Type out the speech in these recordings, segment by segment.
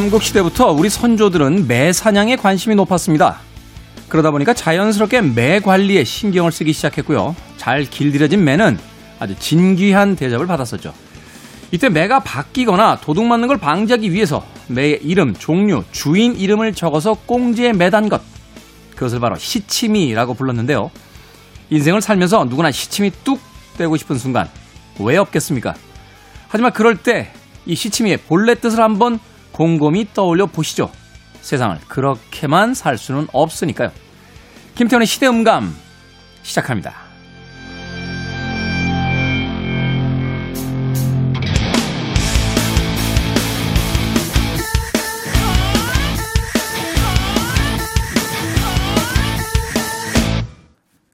삼국시대부터 우리 선조들은 매 사냥에 관심이 높았습니다. 그러다 보니까 자연스럽게 매 관리에 신경을 쓰기 시작했고요. 잘 길들여진 매는 아주 진귀한 대접을 받았었죠. 이때 매가 바뀌거나 도둑 맞는 걸 방지하기 위해서 매의 이름, 종류, 주인 이름을 적어서 꽁지에 매단 것. 그것을 바로 시치미라고 불렀는데요. 인생을 살면서 누구나 시치미 뚝 떼고 싶은 순간 왜 없겠습니까? 하지만 그럴 때 이 시치미의 본래 뜻을 한번 곰곰이 떠올려 보시죠. 세상을 그렇게만 살 수는 없으니까요. 김태훈의 시대음감 시작합니다.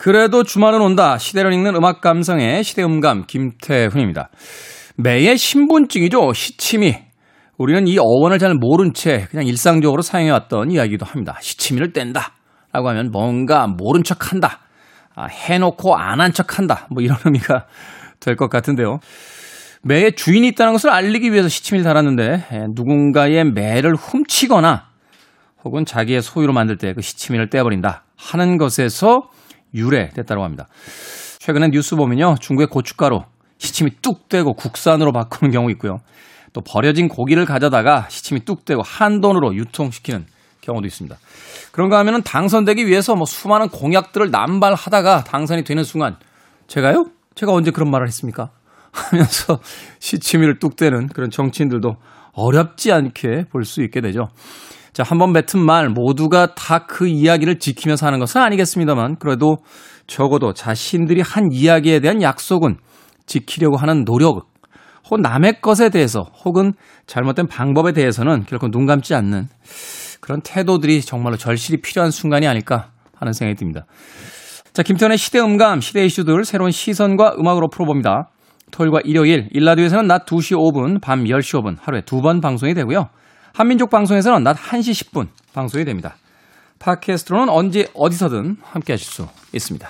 그래도 주말은 온다. 시대를 읽는 음악 감성의 시대음감 김태훈입니다. 매의 신분증이죠. 시치미. 우리는 이 어원을 잘 모른 채 그냥 일상적으로 사용해왔던 이야기도 합니다. 시치미를 뗀다. 라고 하면 뭔가 모른 척 한다. 아, 해놓고 안 한 척 한다. 뭐 이런 의미가 될 것 같은데요. 매의 주인이 있다는 것을 알리기 위해서 시치미를 달았는데 예, 누군가의 매를 훔치거나 혹은 자기의 소유로 만들 때 그 시치미를 떼버린다 하는 것에서 유래됐다고 합니다. 최근에 뉴스 보면요. 중국의 고춧가루 시치미 뚝 떼고 국산으로 바꾸는 경우 있고요. 또 버려진 고기를 가져다가 시침이 뚝 떼고 한 돈으로 유통시키는 경우도 있습니다. 그런가 하면은 당선되기 위해서 뭐 수많은 공약들을 남발하다가 당선이 되는 순간 제가요? 제가 언제 그런 말을 했습니까? 하면서 시치미를 뚝 떼는 그런 정치인들도 어렵지 않게 볼 수 있게 되죠. 자, 한 번 뱉은 말 모두가 다 그 이야기를 지키면서 하는 것은 아니겠습니다만 그래도 적어도 자신들이 한 이야기에 대한 약속은 지키려고 하는 노력 혹은 남의 것에 대해서 혹은 잘못된 방법에 대해서는 결코 눈 감지 않는 그런 태도들이 정말로 절실히 필요한 순간이 아닐까 하는 생각이 듭니다. 자, 김태현의 시대 음감, 시대 이슈들 새로운 시선과 음악으로 풀어봅니다. 토요일과 일요일, 일라디오에서는 낮 2시 5분, 밤 10시 5분 하루에 두 번 방송이 되고요. 한민족 방송에서는 낮 1시 10분 방송이 됩니다. 팟캐스트로는 언제 어디서든 함께 하실 수 있습니다.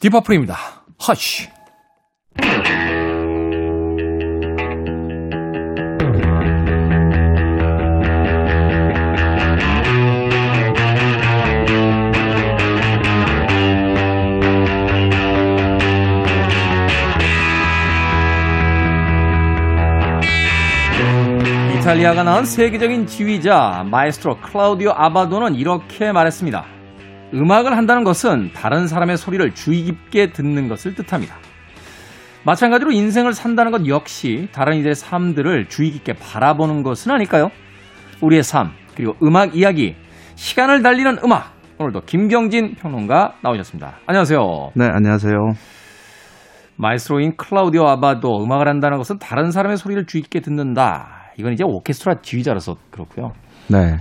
디퍼플입니다. 허쉬. 이탈리아가 낳은 세계적인 지휘자 마에스트로 클라우디오 아바도는 이렇게 말했습니다. 음악을 한다는 것은 다른 사람의 소리를 주의 깊게 듣는 것을 뜻합니다. 마찬가지로 인생을 산다는 것 역시 다른 이들의 삶들을 주의 깊게 바라보는 것은 아닐까요? 우리의 삶, 그리고 음악 이야기, 시간을 달리는 음악. 오늘도 김경진 평론가 나오셨습니다. 안녕하세요. 네, 안녕하세요. 마에스트로인 클라우디오 아바도 음악을 한다는 것은 다른 사람의 소리를 주의 깊게 듣는다. 이건 이제 오케스트라 지휘자로서 그렇고요. 네.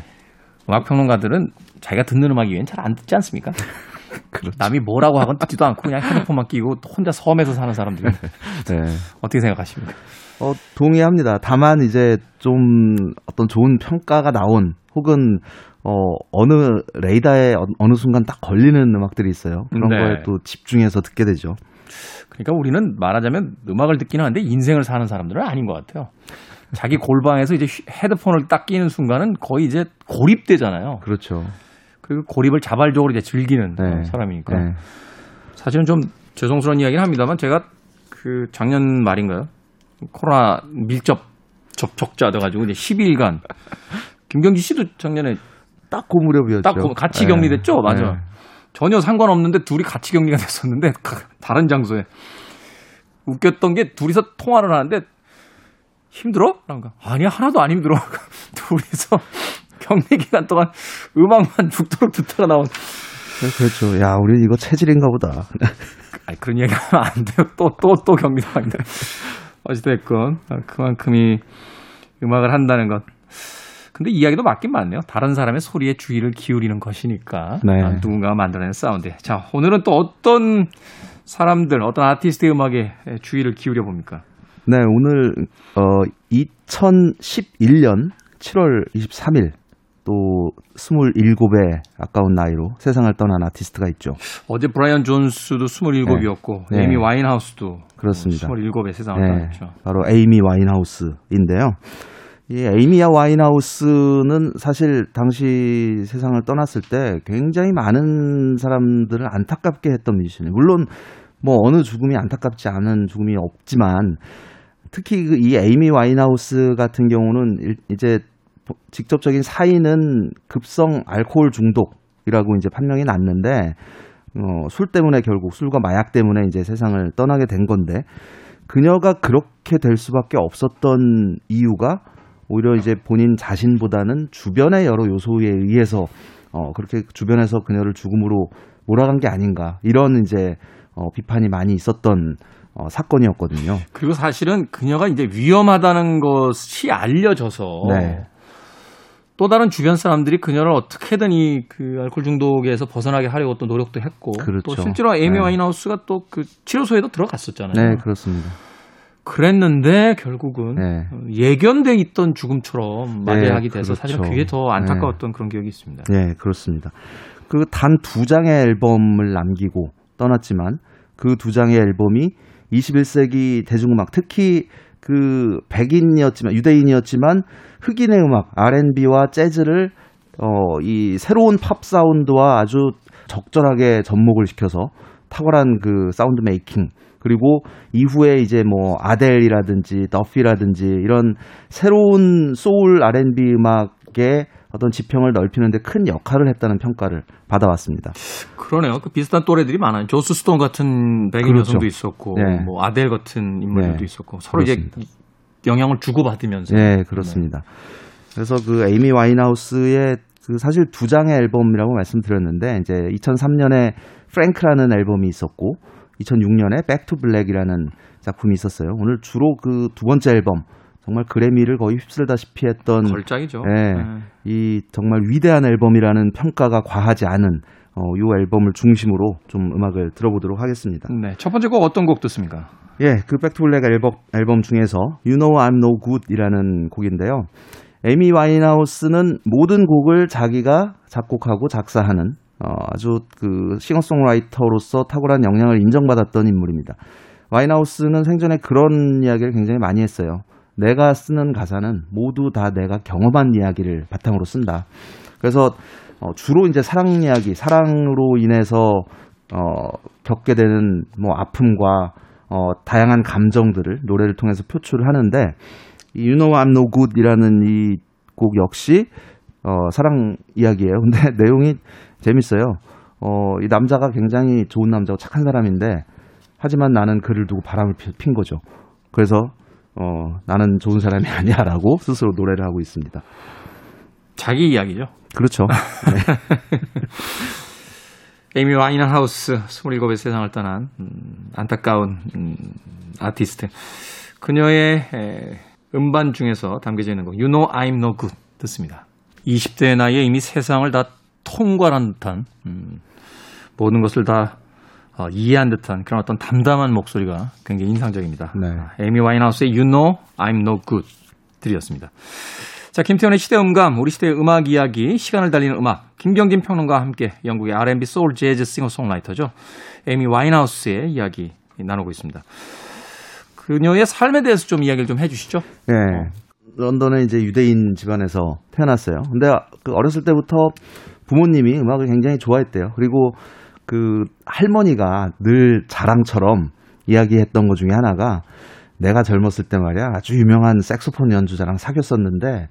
음악 평론가들은 자기가 듣는 음악 이외엔 잘 안 듣지 않습니까? 그렇죠. 남이 뭐라고 하건 듣지도 않고 그냥 핸드폰만 끼고 혼자 섬에서 사는 사람들. 네. 어떻게 생각하십니까? 어, 동의합니다. 다만 이제 좀 어떤 좋은 평가가 나온 혹은 어, 어느 레이더에 어느 순간 딱 걸리는 음악들이 있어요. 그런 네. 거에 또 집중해서 듣게 되죠. 그러니까 우리는 말하자면 음악을 듣기는 하는데 인생을 사는 사람들은 아닌 것 같아요. 자기 골방에서 이제 헤드폰을 딱 끼는 순간은 거의 이제 고립되잖아요. 그렇죠. 그리고 고립을 자발적으로 이제 즐기는 네. 사람이니까. 네. 사실은 좀 죄송스러운 이야기는 합니다만 제가 그 작년 말인가요? 코로나 밀접 접촉자 돼가지고 이제 10일간 김경지 씨도 작년에 딱 고 무렵이었죠. 딱 고, 같이 네. 격리됐죠. 맞아. 네. 전혀 상관없는데 둘이 같이 격리가 됐었는데 다른 장소에 웃겼던 게 둘이서 통화를 하는데 힘들어? 그런가? 아니야, 하나도 안 힘들어. 둘이서 격리 기간 동안 음악만 죽도록 듣다가 나온. 네, 그렇죠. 야, 우리 이거 체질인가 보다. 아니, 그런 얘기 하면 안 돼요. 또, 또, 또 격리 당한다. 어찌됐건, 그만큼이 음악을 한다는 것. 근데 이야기도 맞긴 맞네요. 다른 사람의 소리에 주의를 기울이는 것이니까. 네. 아, 누군가가 만들어낸 사운드. 자, 오늘은 또 어떤 사람들, 어떤 아티스트의 음악에 주의를 기울여 봅니까? 네, 오늘 어 2011년 7월 23일 또 27의 아까운 나이로 세상을 떠난 아티스트가 있죠. 어제 브라이언 존스도 27이었고 네. 에이미 와인하우스도 그렇습니다. 27의 세상을 네. 떠났죠. 바로 에이미 와인하우스인데요. 이 에이미 와인하우스는 사실 당시 세상을 떠났을 때 굉장히 많은 사람들을 안타깝게 했던 뮤지션이에요. 물론 뭐 어느 죽음이 안타깝지 않은 죽음이 없지만 특히 그이 에이미 와인하우스 같은 경우는 이제 직접적인 사인은 급성 알코올 중독이라고 이제 판명이 났는데 어, 술 때문에 결국 술과 마약 때문에 이제 세상을 떠나게 된 건데 그녀가 그렇게 될 수밖에 없었던 이유가 오히려 이제 본인 자신보다는 주변의 여러 요소에 의해서 어 그렇게 주변에서 그녀를 죽음으로 몰아간 게 아닌가 이런 이제 어 비판이 많이 있었던 어 사건이었거든요. 그리고 사실은 그녀가 이제 위험하다는 것이 알려져서 네. 또 다른 주변 사람들이 그녀를 어떻게든 이 그 알코올 중독에서 벗어나게 하려고 또 노력도 했고 그렇죠. 또 실제로 에이미 네. 와인하우스가 또 그 치료소에도 들어갔었잖아요. 네, 그렇습니다. 그랬는데 결국은 네. 예견돼 있던 죽음처럼 맞이하게 네, 돼서 그렇죠. 사실은 그게 더 안타까웠던 네. 그런 기억이 있습니다. 네, 그렇습니다. 그 단 두 장의 앨범을 남기고 떠났지만 그 두 장의 앨범이 21세기 대중음악 특히 그 백인이었지만 유대인이었지만 흑인의 음악 R&B와 재즈를 어 이 새로운 팝 사운드와 아주 적절하게 접목을 시켜서 탁월한 그 sound making 그리고 이후에 이제 뭐 아델이라든지 더피라든지 이런 새로운 소울 R&B 음악의 어떤 지평을 넓히는데 큰 역할을 했다는 평가를 받아왔습니다. 그러네요. 그 비슷한 또래들이 많아요. 조스 스톤 같은 백인 그렇죠. 여성도 있었고, 네. 뭐 아델 같은 인물들도 네. 있었고, 서로 그렇습니다. 이제 영향을 주고 받으면서. 네, 그렇습니다. 네. 그래서 그 에이미 와인하우스의 그 사실 두 장의 앨범이라고 말씀드렸는데 이제 2003년에 Frank라는 앨범이 있었고 2006년에 Back to Black이라는 작품이 있었어요. 오늘 주로 그 두 번째 앨범 정말 그래미를 거의 휩쓸다시피 했던 걸작이죠. 네, 네. 이 정말 위대한 앨범이라는 평가가 과하지 않은 어, 이 앨범을 중심으로 좀 음악을 들어보도록 하겠습니다. 네, 첫 번째 곡 어떤 곡 듣습니까? 예, 그 Back to Black 앨범, 앨범 중에서 You Know I'm No Good이라는 곡인데요. 에이미 와인하우스는 모든 곡을 자기가 작곡하고 작사하는 어, 아주 그 싱어송라이터로서 탁월한 역량을 인정받았던 인물입니다. 와인하우스는 생전에 그런 이야기를 굉장히 많이 했어요. 내가 쓰는 가사는 모두 다 내가 경험한 이야기를 바탕으로 쓴다. 그래서 어, 주로 이제 사랑 이야기, 사랑으로 인해서 어, 겪게 되는 뭐 아픔과 어, 다양한 감정들을 노래를 통해서 표출을 하는데 이 You Know I'm No Good이라는 이 곡 역시 어, 사랑 이야기예요. 근데 내용이 재밌어요. 어, 이 남자가 굉장히 좋은 남자고 착한 사람인데 하지만 나는 그를 두고 바람을 핀 거죠. 그래서 어, 나는 좋은 사람이 아니야라고 스스로 노래를 하고 있습니다. 자기 이야기죠. 그렇죠. 네. 에이미 와인하우스 27의 세상을 떠난 음, 안타까운 음, 아티스트. 그녀의 에, 음반 중에서 담겨져 있는 곡 You Know I'm No Good 듣습니다. 20대 나이에 이미 세상을 다 통과한 듯한 음, 모든 것을 다 어, 이해한 듯한 그런 어떤 담담한 목소리가 굉장히 인상적입니다. 네. 아, 에미 와인하우스의 You Know I'm No Good 들이었습니다. 자, 김태현의 시대 음감, 우리 시대의 음악 이야기, 시간을 달리는 음악, 김경진 평론가와 함께 영국의 R&B 소울 재즈 싱어송라이터죠. 에미 와인하우스의 이야기 나누고 있습니다. 그녀의 삶에 대해서 좀 이야기를 좀 해주시죠. 네. 런던에 이제 유대인 집안에서 태어났어요. 근데 그 어렸을 때부터 부모님이 음악을 굉장히 좋아했대요. 그리고 그 할머니가 늘 자랑처럼 이야기했던 것 중에 하나가 내가 젊었을 때 말이야 아주 유명한 색소폰 연주자랑 사귀었었는데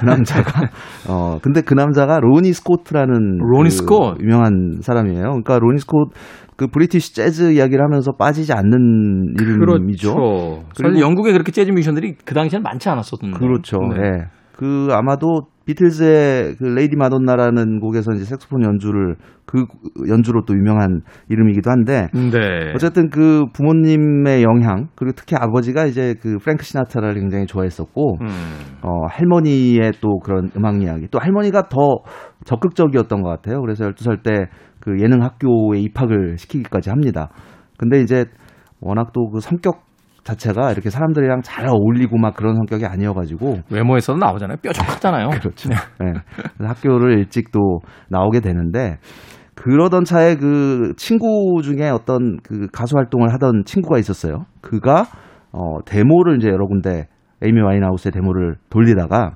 그 남자가 어 근데 그 남자가 로니 스코트라는 로니 그 스콧 유명한 사람이에요. 그러니까 로니 스콧 그 British 재즈 이야기를 하면서 빠지지 않는 이름이죠. 그렇죠. 그리고 영국에 그렇게 재즈 뮤지션들이 그 당시에는 많지 않았었는데. 그렇죠. 네. 네. 그 아마도 비틀즈의 그 레이디 마돈나라는 곡에서 이제 색소폰 연주를 그 연주로 또 유명한 이름이기도 한데 네. 어쨌든 그 부모님의 영향 그리고 특히 아버지가 이제 그 프랭크 시나트라를 굉장히 좋아했었고 음. 어 할머니의 또 그런 음악 이야기 또 할머니가 더 적극적이었던 것 같아요. 그래서 12살 때 그 예능 학교에 입학을 시키기까지 합니다. 근데 이제 워낙 또 그 성격 자체가 이렇게 사람들이랑 잘 어울리고 막 그런 성격이 아니어가지고 외모에서도 나오잖아요. 뾰족하잖아요. 그렇죠. 네. 네. 학교를 일찍 또 나오게 되는데 그러던 차에 그 친구 중에 어떤 그 가수 활동을 하던 친구가 있었어요. 그가 어 데모를 이제 여러 군데 에이미 와인하우스의 데모를 돌리다가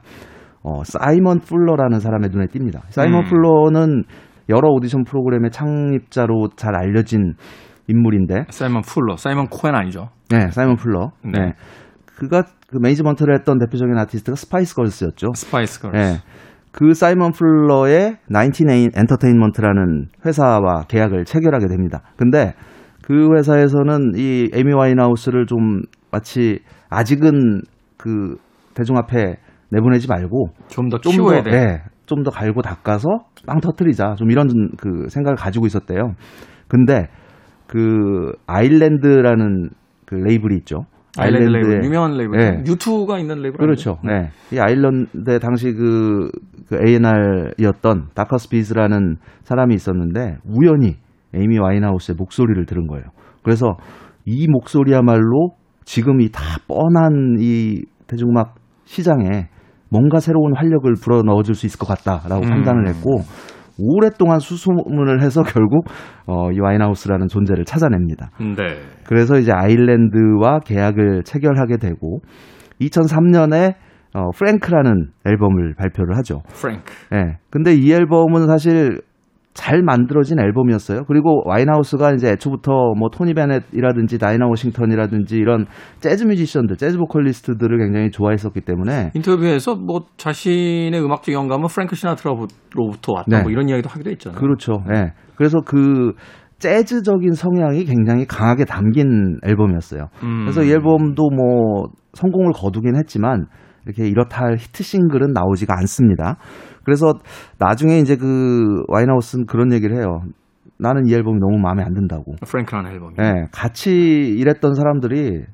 어, 사이먼 풀러라는 사람의 눈에 띕니다. 사이먼 음. 풀러는 여러 오디션 프로그램의 창립자로 잘 알려진 인물인데. 사이먼 풀러, 사이먼 코웰 아니죠? 네, 사이먼 풀러. 네. 네. 그가 그 매니지먼트를 했던 대표적인 아티스트가 스파이스 걸스였죠. 스파이스 걸스. 네. 그 사이먼 풀러의 99 엔터테인먼트라는 회사와 계약을 체결하게 됩니다. 근데 그 회사에서는 이 에이미 와인하우스를 좀 마치 아직은 그 대중 앞에 내보내지 말고 좀 더 키워야 돼. 네, 좀더 갈고 닦아서 빵 터트리자. 좀 이런 그 생각을 가지고 있었대요. 근데 그 아일랜드라는 그 레이블이 있죠. 아일랜드, 레이블 유명한 레이블 네. U2가 있는 레이블 그렇죠. 네. 이 아일랜드 당시 그, 그 A&R이었던 다커스 비즈라는 사람이 있었는데 우연히 에이미 와인하우스의 목소리를 들은 거예요. 그래서 이 목소리야말로 지금 이 다 뻔한 이 대중음악 시장에 뭔가 새로운 활력을 불어 넣어줄 수 있을 것 같다라고 음. 판단을 했고 오랫동안 수소문을 해서 결국 어, 이 와인하우스라는 존재를 찾아냅니다. 네. 그래서 이제 아일랜드와 계약을 체결하게 되고 2003년에 어, Frank라는 앨범을 발표를 하죠. Frank. 네. 근데 이 앨범은 사실 잘 만들어진 앨범이었어요. 그리고 와인하우스가 이제 애초부터 뭐 토니 베넷이라든지 다이나 워싱턴이라든지 이런 재즈 뮤지션들, 재즈 보컬리스트들을 굉장히 좋아했었기 때문에 인터뷰에서 뭐 자신의 음악적 영감은 프랭크 시나트라로부터 왔다 네. 뭐 이런 이야기도 하기도 했잖아요. 그렇죠. 네. 그래서 그 재즈적인 성향이 굉장히 강하게 담긴 앨범이었어요. 음. 그래서 이 앨범도 뭐 성공을 거두긴 했지만 이렇게 이렇다 할 히트 싱글은 나오지가 않습니다. 그래서 나중에 이제 그 와인하우스는 그런 얘기를 해요. 나는 이 앨범이 너무 마음에 안 든다고. 프랭크라는 앨범이. 네, 같이 일했던 사람들이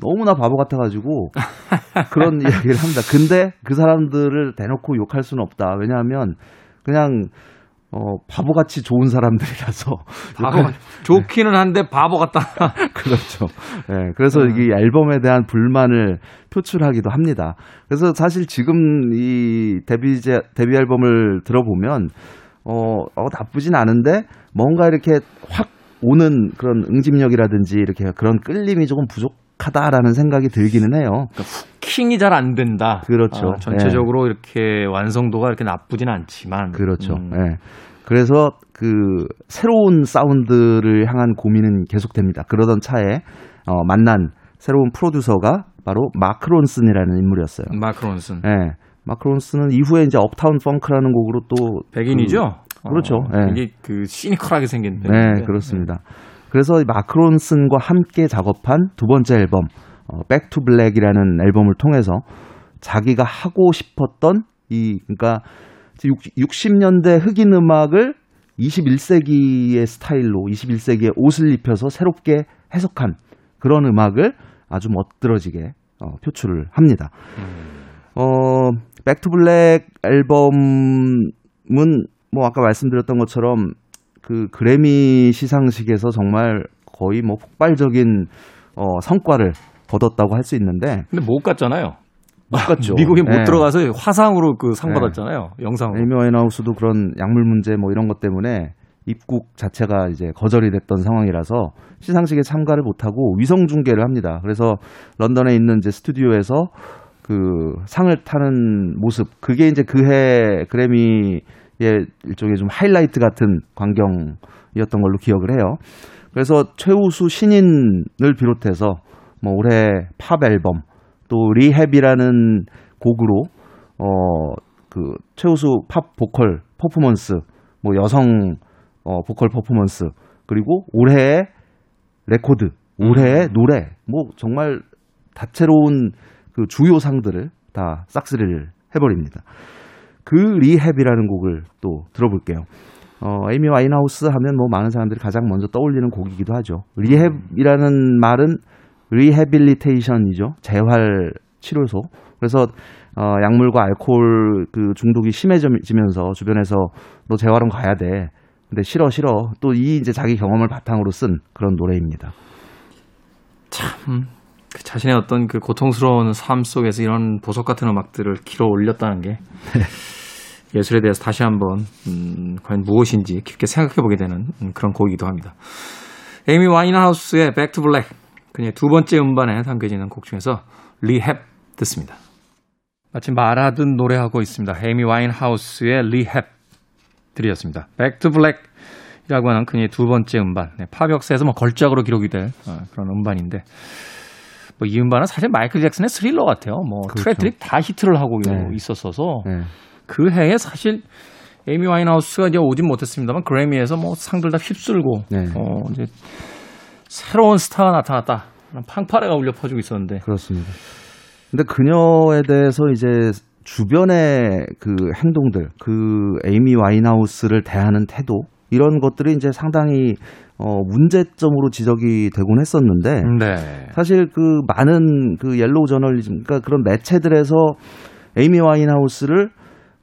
너무나 바보 같아가지고 그런 이야기를 합니다. 근데 그 사람들을 대놓고 욕할 수는 없다. 왜냐하면 그냥 어, 바보같이 좋은 사람들이라서. 바보, 좋기는 한데 바보 같다. 그렇죠. 예, 네, 그래서 음. 이 앨범에 대한 불만을 표출하기도 합니다. 그래서 사실 지금 이 데뷔, 데뷔 앨범을 들어보면, 어, 어, 나쁘진 않은데, 뭔가 이렇게 확 오는 그런 응집력이라든지 이렇게 그런 끌림이 조금 부족 하다라는 생각이 들기는 해요. 그러니까 후킹이 잘 안 된다. 그렇죠. 아, 전체적으로 네. 이렇게 완성도가 이렇게 나쁘진 않지만. 그렇죠. 음. 네. 그래서 그 새로운 사운드를 향한 고민은 계속됩니다. 그러던 차에 어, 만난 새로운 프로듀서가 바로 마크론슨이라는 인물이었어요. 마크 론슨. 네. 마크 론슨은 이후에 이제 Uptown Funk라는 곡으로 또 백인이죠. 그렇죠 어, 네. 이게 그 시니컬하게 생긴. 네, 그렇습니다. 네. 그래서 마크 론슨과 함께 작업한 두 번째 앨범 어, Back to Black이라는 앨범을 통해서 자기가 하고 싶었던 이 그러니까 60년대 흑인 음악을 21세기의 스타일로 21세기의 옷을 입혀서 새롭게 해석한 그런 음악을 아주 멋들어지게 어, 표출을 합니다. 음. 어, Back to Black 앨범은 뭐 아까 말씀드렸던 것처럼 그 그래미 시상식에서 정말 거의 뭐 폭발적인 어, 성과를 거뒀다고 할 수 있는데 근데 못 갔잖아요. 못 갔죠. 미국에 못 네. 들어가서 화상으로 그 상 받았잖아요. 네. 영상으로. 에이미 와인하우스도 그런 약물 문제 뭐 이런 것 때문에 입국 자체가 이제 거절이 됐던 상황이라서 시상식에 참가를 못하고 위성 중계를 합니다. 그래서 런던에 있는 이제 스튜디오에서 그 상을 타는 모습 그게 이제 그해 그래미 예, 일종의 좀 하이라이트 같은 광경이었던 걸로 기억을 해요. 그래서 최우수 신인을 비롯해서 뭐 올해 팝 앨범 또 리헵이라는 곡으로 어 그 최우수 팝 보컬 퍼포먼스 뭐 여성 어 보컬 퍼포먼스 그리고 올해의 레코드 올해의 음. 노래 뭐 정말 다채로운 그 주요 상들을 다 싹쓸이를 해버립니다. 그 Rehab이라는 곡을 또 들어볼게요. 어, 에이미 와인하우스 하면 뭐 많은 사람들이 가장 먼저 떠올리는 곡이기도 하죠. Rehab이라는 말은 rehabilitation이죠. 재활 치료소. 그래서 어, 약물과 알코올 그 중독이 심해지면서 주변에서 너 재활원 가야 돼. 근데 싫어 싫어. 또 이 이제 자기 경험을 바탕으로 쓴 그런 노래입니다. 참 그 자신의 어떤 그 고통스러운 삶 속에서 이런 보석 같은 음악들을 길어 올렸다는 게 네. 예술에 대해서 다시 한번 음, 과연 무엇인지 깊게 생각해 보게 되는 음, 그런 곡이기도 합니다. 에이미 와인하우스의 Back to Black 그녀의 두 번째 음반에 담겨지는 곡 중에서 Rehab 듣습니다. 마치 말하듯 노래하고 있습니다. 에이미 와인하우스의 Rehab 들이었습니다. Back to Black이라고 하는 그의 두 번째 음반. 네, 팝 역사에서 뭐 걸작으로 기록이 될 어, 그런 음반인데 뭐 이 음반은 사실 마이클 잭슨의 스릴러 같아요. 뭐 그렇죠. 트랙들이 다 히트를 하고 네. 있었어서 네. 그 해에 사실 에이미 와인하우스가 이제 오진 못했습니다만 그래미에서 뭐 상들 다 휩쓸고 네. 어 이제 새로운 스타가 나타났다. 팡파레가 울려 퍼지고 있었는데 그렇습니다. 근데 그녀에 대해서 이제 주변의 그 행동들, 그 에이미 와인하우스를 대하는 태도 이런 것들이 이제 상당히 어 문제점으로 지적이 되곤 했었는데 네. 사실 그 많은 그 옐로우 저널리즘 그러니까 그런 매체들에서 에이미 와인하우스를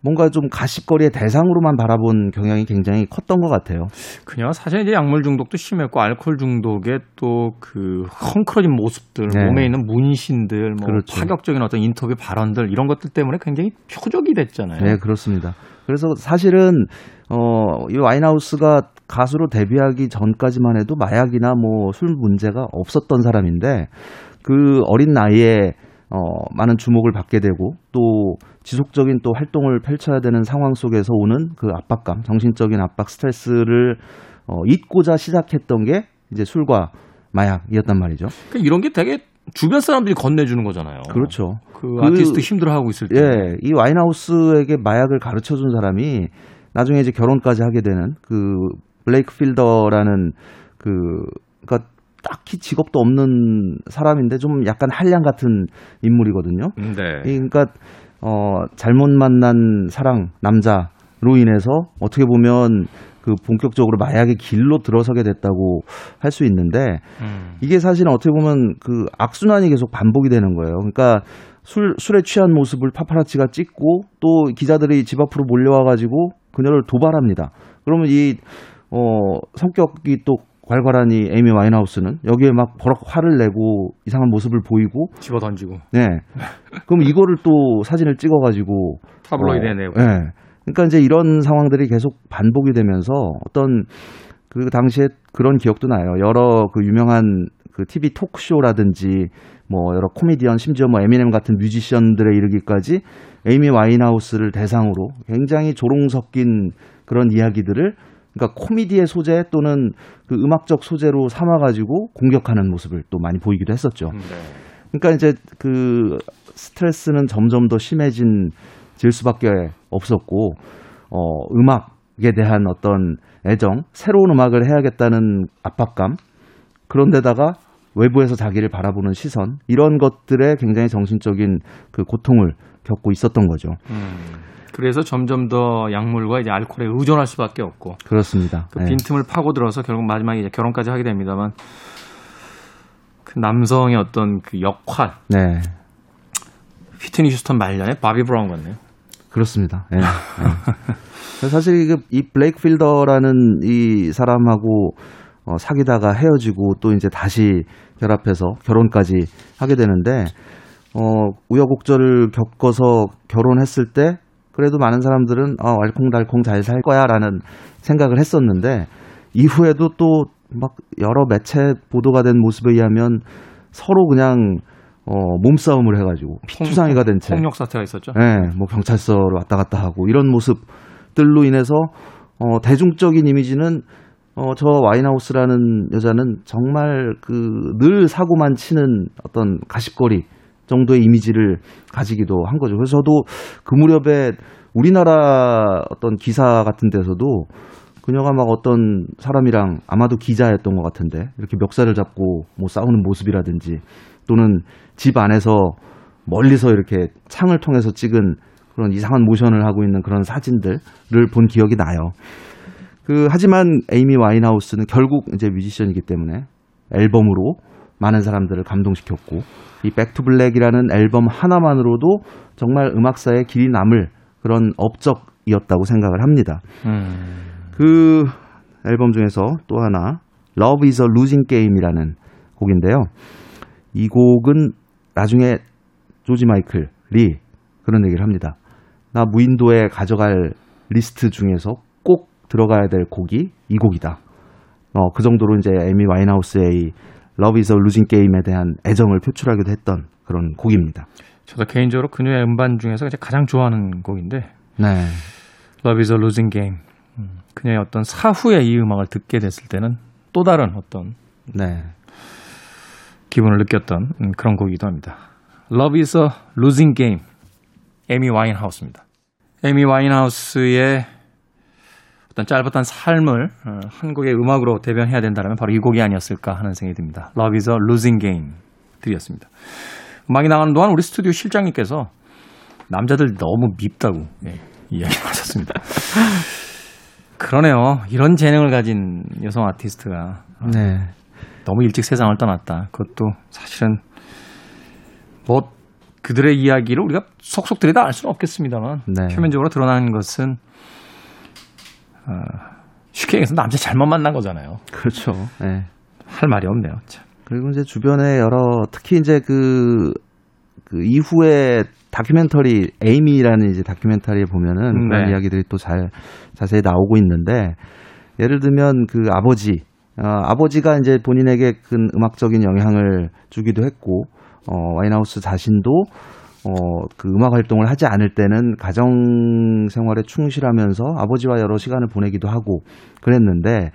뭔가 좀 가십거리의 대상으로만 바라본 경향이 굉장히 컸던 것 같아요. 그냥 사실 이제 약물 중독도 심했고 알코올 중독에 또그 헝클어진 모습들, 네. 몸에 있는 문신들, 뭐 그렇죠. 파격적인 어떤 인터뷰 발언들 이런 것들 때문에 굉장히 표적이 됐잖아요. 네, 그렇습니다. 그래서 사실은 어, 이 와인하우스가 가수로 데뷔하기 전까지만 해도 마약이나 뭐 술 문제가 없었던 사람인데 그 어린 나이에 어, 많은 주목을 받게 되고 또 지속적인 또 활동을 펼쳐야 되는 상황 속에서 오는 그 압박감, 정신적인 압박, 스트레스를 어, 잊고자 시작했던 게 이제 술과 마약이었단 말이죠. 그러니까 이런 게 되게 주변 사람들이 건네주는 거잖아요. 그렇죠. 그, 그 아티스트 힘들어하고 있을 때. 예, 이 와인하우스에게 마약을 가르쳐 준 사람이 나중에 이제 결혼까지 하게 되는 그 블레이크 필더라는 그, 그니까 딱히 직업도 없는 사람인데 좀 약간 한량 같은 인물이거든요. 네. 그러니까 어 잘못 만난 사랑 남자로 인해서 어떻게 보면 그 본격적으로 마약의 길로 들어서게 됐다고 할 수 있는데 음. 이게 사실은 어떻게 보면 그 악순환이 계속 반복이 되는 거예요. 그러니까 술 술에 취한 모습을 파파라치가 찍고 또 기자들이 집 앞으로 몰려와 가지고 그녀를 도발합니다. 그러면 이 어, 성격이 또 괄괄하니 에이미 와인하우스는 여기에 막 버럭 화를 내고 이상한 모습을 보이고 집어 던지고. 네. 그럼 이거를 또 사진을 찍어가지고 타블로이드에 어, 내고. 네. 그러니까 이제 이런 상황들이 계속 반복이 되면서 어떤 그 당시에 그런 기억도 나요. 여러 그 유명한 그 TV 토크쇼라든지 뭐 여러 코미디언 심지어 뭐 에미넴 같은 뮤지션들에 이르기까지 에이미 와인하우스를 대상으로 굉장히 조롱 섞인 그런 이야기들을 그러니까 코미디의 소재 또는 그 음악적 소재로 삼아가지고 공격하는 모습을 또 많이 보이기도 했었죠. 네. 그러니까 이제 그 스트레스는 점점 더 심해진 질 수밖에 없었고 어 음악에 대한 어떤 애정, 새로운 음악을 해야겠다는 압박감 그런데다가 외부에서 자기를 바라보는 시선 이런 것들에 굉장히 정신적인 그 고통을 겪고 있었던 거죠. 음. 그래서 점점 더 약물과 이제 알코올에 의존할 수밖에 없고 그렇습니다. 그 네. 빈틈을 파고들어서 결국 마지막에 이제 결혼까지 하게 됩니다만 그 남성의 어떤 그 역할, 네. 휘트니 휴스턴 말년에 바비 브라운 같네요. 그렇습니다. 네. 네. 사실 이 블레이크 필더라는 이 사람하고 어, 사귀다가 헤어지고 또 이제 다시 결합해서 결혼까지 하게 되는데 어, 우여곡절을 겪어서 결혼했을 때 그래도 많은 사람들은 어, 알콩달콩 잘 살 거야라는 생각을 했었는데 이후에도 또 막 여러 매체 보도가 된 모습에 의하면 서로 그냥 어, 몸싸움을 해가지고 피투상이가 된 채. 폭력 사태가 있었죠. 네, 뭐 경찰서로 왔다 갔다 하고 이런 모습들로 인해서 어, 대중적인 이미지는 어, 저 와인하우스라는 여자는 정말 그 늘 사고만 치는 어떤 가십거리 정도의 이미지를 가지기도 한 거죠. 그래서 저도 그 무렵에 우리나라 어떤 기사 같은 데서도 그녀가 막 어떤 사람이랑 아마도 기자였던 것 같은데 이렇게 멱살을 잡고 뭐 싸우는 모습이라든지 또는 집 안에서 멀리서 이렇게 창을 통해서 찍은 그런 이상한 모션을 하고 있는 그런 사진들을 본 기억이 나요. 그 하지만 에이미 와인하우스는 결국 이제 뮤지션이기 때문에 앨범으로 많은 사람들을 감동시켰고 이 Back to Black이라는 앨범 하나만으로도 정말 음악사에 길이 남을 그런 업적이었다고 생각을 합니다. 음. 그 앨범 중에서 또 하나 Love is a Losing Game이라는 곡인데요. 이 곡은 나중에 조지 마이클이 그런 얘기를 합니다. 나 무인도에 가져갈 리스트 중에서 꼭 들어가야 될 곡이 이 곡이다. 어, 그 정도로 이제 에미 와인하우스의 Love is a Losing Game에 대한 애정을 표출하기도 했던 그런 곡입니다. 저도 개인적으로 그녀의 음반 중에서 가장 좋아하는 곡인데. 네. Love is a losing game. 음, 그녀의 어떤 사후에 이 음악을 듣게 됐을 때는 또 다른 어떤 네. 기분을 느꼈던 음, 그런 곡이기도 합니다. Love is a losing game. 에미 와인하우스입니다. 에미 와인하우스의 어떤 짧았던 삶을 어, 한국의 음악으로 대변해야 된다면 바로 이 곡이 아니었을까 하는 생각이 듭니다. Love is a losing game 들이었습니다. 음악이 나가는 동안 우리 스튜디오 실장님께서 남자들 너무 밉다고 네, 이야기하셨습니다. 그러네요. 이런 재능을 가진 여성 아티스트가 네. 너무 일찍 세상을 떠났다. 그것도 사실은 뭐 그들의 이야기를 우리가 속속 들이다 알 수는 없겠습니다만 네. 표면적으로 드러나는 것은 어, 쉽게 얘기해서 남자 잘못 만난 거잖아요. 그렇죠. 네. 할 말이 없네요. 참. 그리고 이제 주변에 여러 특히 이제 그, 그 이후에 다큐멘터리 에이미라는 이제 다큐멘터리에 보면은 네. 그런 이야기들이 또 잘 자세히 나오고 있는데 예를 들면 그 아버지 어, 아버지가 이제 본인에게 큰 음악적인 영향을 주기도 했고 어, 와인하우스 자신도 어, 그 음악 활동을 하지 않을 때는 가정 생활에 충실하면서 아버지와 여러 시간을 보내기도 하고 그랬는데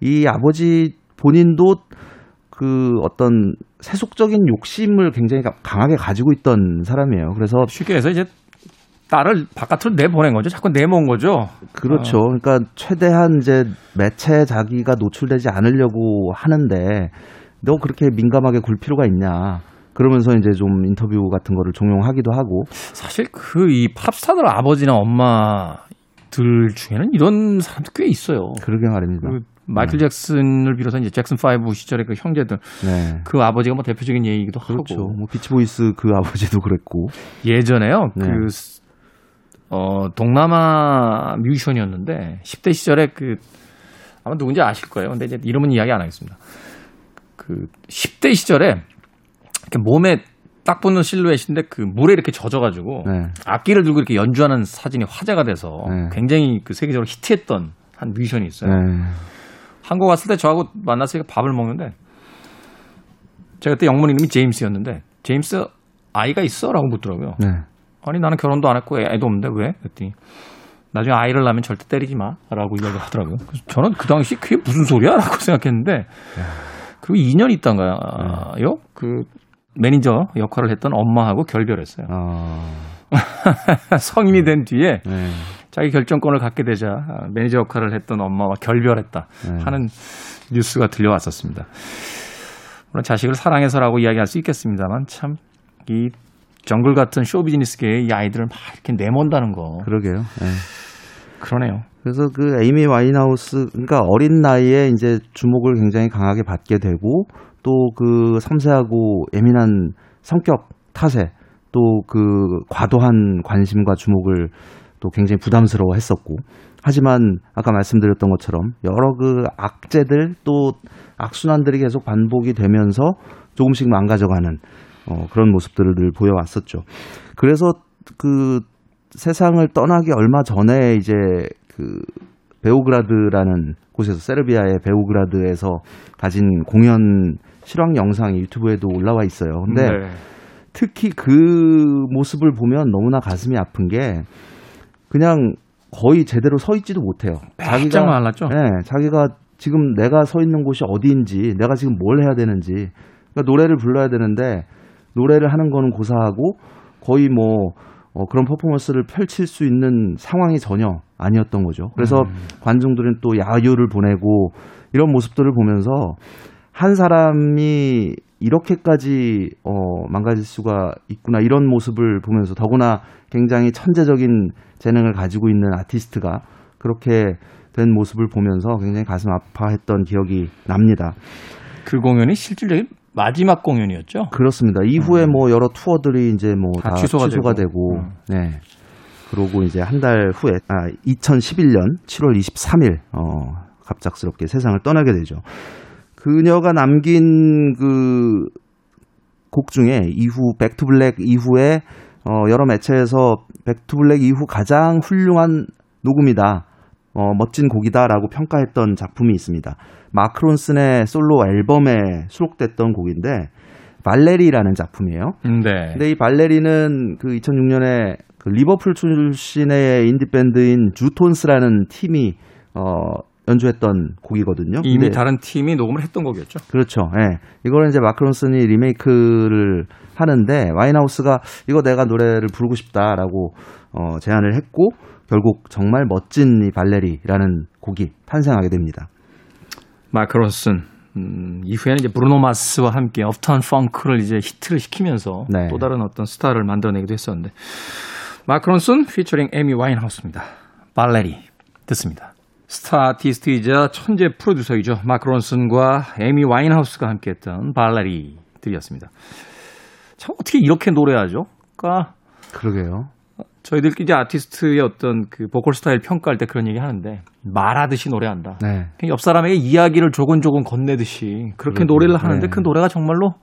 이 아버지 본인도 그 어떤 세속적인 욕심을 굉장히 강하게 가지고 있던 사람이에요. 그래서 쉽게 해서 이제 딸을 바깥으로 내보낸 거죠. 자꾸 내모은 거죠. 그렇죠. 어. 그러니까 최대한 이제 매체 자기가 노출되지 않으려고 하는데 너 그렇게 민감하게 굴 필요가 있냐. 그러면서 이제 좀 인터뷰 같은 거를 종용하기도 하고. 사실 그 이 팝스타들 아버지나 엄마들 중에는 이런 사람들 꽤 있어요. 그러게 말입니다. 그 마이클 네. 잭슨을 비롯해 이제 잭슨 5 시절의 그 형제들, 네. 그 아버지가 뭐 대표적인 예이기도 그렇죠. 하고, 뭐 비치보이스 그 아버지도 그랬고 예전에요. 네. 그 어, 동남아 뮤지션이었는데 10대 시절에 그 아마 누군지 아실 거예요. 근데 이제 이름은 이야기 안 하겠습니다. 그 10대 시절에 몸에 딱 붙는 실루엣인데 그 물에 이렇게 젖어가지고 네. 악기를 들고 이렇게 연주하는 사진이 화제가 돼서 네. 굉장히 그 세계적으로 히트했던 한 뮤지션이 있어요. 네. 한국 왔을 때 저하고 만났으니까 밥을 먹는데 제가 그때 영문 이름이 제임스였는데 제임스 아이가 있어라고 묻더라고요. 네. 아니 나는 결혼도 안 했고 애도 없는데 왜? 그랬더니 나중에 아이를 낳으면 절대 때리지 마라고 이야기를 하더라고요. 그래서 저는 그 당시 그게 무슨 소리야라고 생각했는데 그리고 2년 있다가요. 그 매니저 역할을 했던 엄마하고 결별했어요. 어... 성인이 된 뒤에 네. 자기 결정권을 갖게 되자 매니저 역할을 했던 엄마와 결별했다 네. 하는 뉴스가 들려왔었습니다. 물론 자식을 사랑해서라고 이야기할 수 있겠습니다만 참 이 정글 같은 쇼비즈니스계의 이 아이들을 막 이렇게 내몬다는 거. 그러게요. 네. 그러네요. 그래서 그 에이미 와인하우스 그러니까 어린 나이에 이제 주목을 굉장히 강하게 받게 되고 또 그 섬세하고 예민한 성격 탓에 또 그 과도한 관심과 주목을 또 굉장히 부담스러워 했었고 하지만 아까 말씀드렸던 것처럼 여러 그 악재들 또 악순환들이 계속 반복이 되면서 조금씩 망가져가는 어, 그런 모습들을 늘 보여왔었죠. 그래서 그 세상을 떠나기 얼마 전에 이제 그 베오그라드라는 곳에서 세르비아의 베오그라드에서 가진 공연 실황 영상이 유튜브에도 올라와 있어요. 근데 네. 특히 그 모습을 보면 너무나 가슴이 아픈 게 그냥 거의 제대로 서 있지도 못해요. 자기가 말랐죠. 네, 자기가 지금 내가 서 있는 곳이 어디인지, 내가 지금 뭘 해야 되는지, 그러니까 노래를 불러야 되는데 노래를 하는 거는 고사하고 거의 뭐 어, 그런 퍼포먼스를 펼칠 수 있는 상황이 전혀 아니었던 거죠. 그래서 음. 관중들은 또 야유를 보내고 이런 모습들을 보면서 한 사람이 이렇게까지 어, 망가질 수가 있구나 이런 모습을 보면서 더구나 굉장히 천재적인 재능을 가지고 있는 아티스트가 그렇게 된 모습을 보면서 굉장히 가슴 아파했던 기억이 납니다. 그 공연이 실질적인 마지막 공연이었죠. 그렇습니다. 이후에 음. 뭐 여러 투어들이 이제 뭐다 취소가, 취소가, 되고, 되고 음. 네. 그러고 이제 한 달 후에 아 2011년 7월 23일 어 갑작스럽게 세상을 떠나게 되죠. 그녀가 남긴 그 곡 중에 이후 Back to Black 이후에 어 여러 매체에서 Back to Black 이후 가장 훌륭한 녹음이다. 어 멋진 곡이다라고 평가했던 작품이 있습니다. 마크론슨의 솔로 앨범에 수록됐던 곡인데 발레리라는 작품이에요. 네. 근데 이 발레리는 그 2006년에 그 리버풀 출신의 인디 밴드인 주톤스라는 팀이 어 연주했던 곡이거든요. 이미 다른 팀이 녹음을 했던 곡이었죠. 그렇죠. 예. 이거는 이제 마크론슨이 리메이크를 하는데 와인하우스가 이거 내가 노래를 부르고 싶다라고 어 제안을 했고 결국 정말 멋진 이 발레리라는 곡이 탄생하게 됩니다. 마크론슨 음, 이후에는 이제 브루노 마스와 함께 Uptown Funk를 이제 히트를 시키면서 네. 또 다른 어떤 스타를 만들어내기도 했었는데 마크론슨 피처링 에이미 와인하우스입니다. 발레리 듣습니다. 스타 아티스트이자 천재 프로듀서이죠. 마크 론슨과 에이미 와인하우스가 함께했던 발레리들이었습니다. 참 어떻게 이렇게 노래하죠? 그러니까 그러게요. 저희들끼리 이제 아티스트의 어떤 그 보컬 스타일 평가할 때 그런 얘기 하는데 말하듯이 노래한다. 네. 그냥 옆 사람에게 이야기를 조곤조곤 건네듯이 그렇게 그렇죠. 노래를 하는데 네. 그 노래가 정말로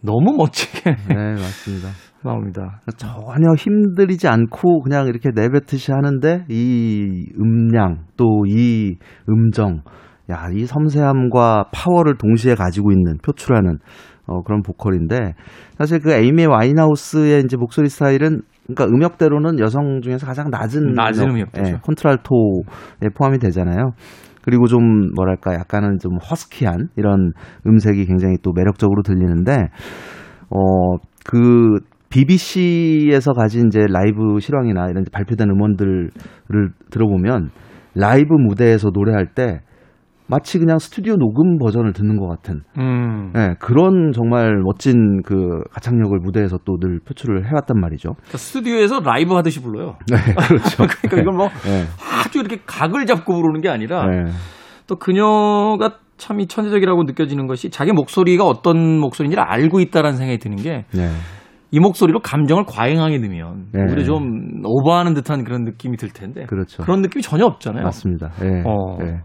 너무 멋지게 네, 맞습니다. 나옵니다. 전혀 힘들이지 않고 그냥 이렇게 내뱉듯이 하는데 이 음량 또 이 음정 야, 이 섬세함과 파워를 동시에 가지고 있는 표출하는 어, 그런 보컬인데 사실 그 에이미 와인하우스의 이제 목소리 스타일은 그러니까 음역대로는 여성 중에서 가장 낮은 낮은 음역. 예, 콘트랄토에 포함이 되잖아요. 그리고 좀 뭐랄까 약간은 좀 허스키한 이런 음색이 굉장히 또 매력적으로 들리는데 어 그 BBC에서 가진 이제 라이브 실황이나 이런 발표된 음원들을 들어보면 라이브 무대에서 노래할 때 마치 그냥 스튜디오 녹음 버전을 듣는 것 같은 음. 예, 그런 정말 멋진 그 가창력을 무대에서 또 늘 표출을 해왔단 말이죠. 그러니까 스튜디오에서 라이브 하듯이 불러요. 네, 그렇죠. 그러니까 이걸 뭐 예, 아주 이렇게 각을 잡고 부르는 게 아니라 예. 또 그녀가 참 이 천재적이라고 느껴지는 것이 자기 목소리가 어떤 목소리인지를 알고 있다라는 생각이 드는 게 네. 이 목소리로 감정을 과잉하게 넣으면 네. 오히려 좀 오버하는 듯한 그런 느낌이 들 텐데 그렇죠. 런 느낌이 전혀 없잖아요. 맞습니다. 예. 어. 예.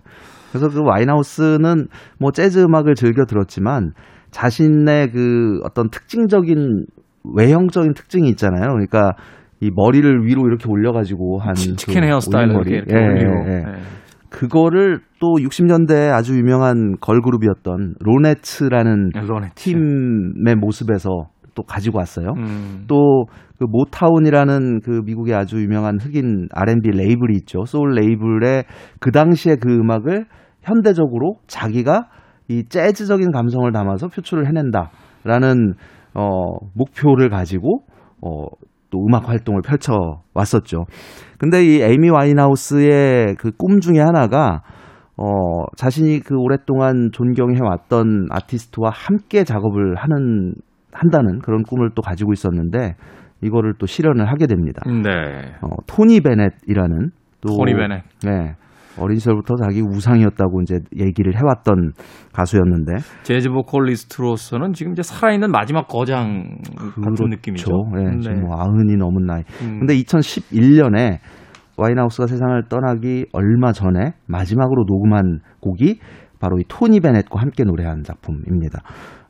그래서 그 와인하우스는 뭐 재즈 음악을 즐겨 들었지만 자신의 그 어떤 특징적인 외형적인 특징이 있잖아요. 그러니까 이 머리를 위로 이렇게 올려가지고 한 치킨 그 헤어 스타일로 올림머리. 이렇게, 이렇게 예, 올리고 예, 예. 예. 그거를 또 60년대에 아주 유명한 걸 그룹이었던 로네츠라는 로네트. 팀의 모습에서 또 가지고 왔어요. 음. 또 그 모타운이라는 그 미국의 아주 유명한 흑인 R&B 레이블이 있죠. 소울 레이블의 그 당시에 그 음악을 현대적으로 자기가 이 재즈적인 감성을 담아서 표출을 해낸다라는 어 목표를 가지고 어 또 음악 활동을 펼쳐 왔었죠. 근데 이 에이미 와인하우스의 그 꿈 중에 하나가 어 자신이 그 오랫동안 존경해 왔던 아티스트와 함께 작업을 하는 한다는 그런 꿈을 또 가지고 있었는데 이거를 또 실현을 하게 됩니다. 네. 어, 토니 베넷이라는 또 토니 베넷. 네. 어린 시절부터 자기 우상이었다고 이제 얘기를 해왔던 가수였는데 재즈 보컬리스트로서는 지금 이제 살아있는 마지막 거장 같은 느낌이죠. 네, 지금 뭐 아흔이 넘은 나이. 음. 근데 2011년에 와인하우스가 세상을 떠나기 얼마 전에 마지막으로 녹음한 곡이 바로 이 토니 베넷과 함께 노래한 작품입니다.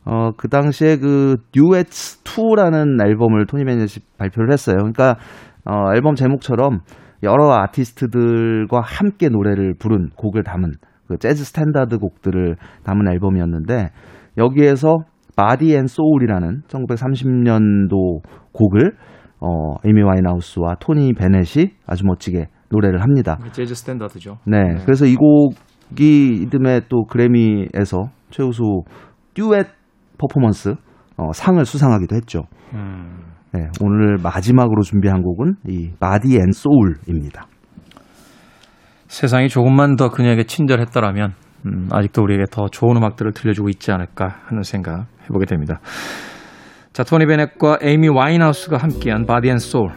어, 그 당시에 그 Duets 2라는 앨범을 토니 베넷이 발표를 했어요. 그러니까 어, 앨범 제목처럼 여러 아티스트들과 함께 노래를 부른 곡을 담은 그 재즈 스탠다드 곡들을 담은 앨범이었는데 여기에서 Body and Soul이라는 1930년도 곡을 어, 에이미 와인하우스와 토니 베넷이 아주 멋지게 노래를 합니다. 재즈 스탠다드죠. 네. 그래서 이 곡이 이듬해 또 그래미에서 최우수 듀엣 퍼포먼스 어, 상을 수상하기도 했죠. 음. 네, 오늘 마지막으로 준비한 곡은 이 Body and Soul입니다. 세상이 조금만 더 그녀에게 친절했더라면 음, 아직도 우리에게 더 좋은 음악들을 들려주고 있지 않을까 하는 생각 해보게 됩니다. 자, 토니 베넷과 에이미 와인하우스가 함께한 Body and Soul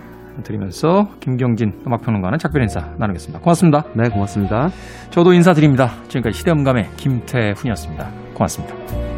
들으면서 김경진 음악평론가는 작별 인사 나누겠습니다. 고맙습니다. 네, 고맙습니다. 저도 인사드립니다. 지금까지 시대음감의 김태훈이었습니다. 고맙습니다.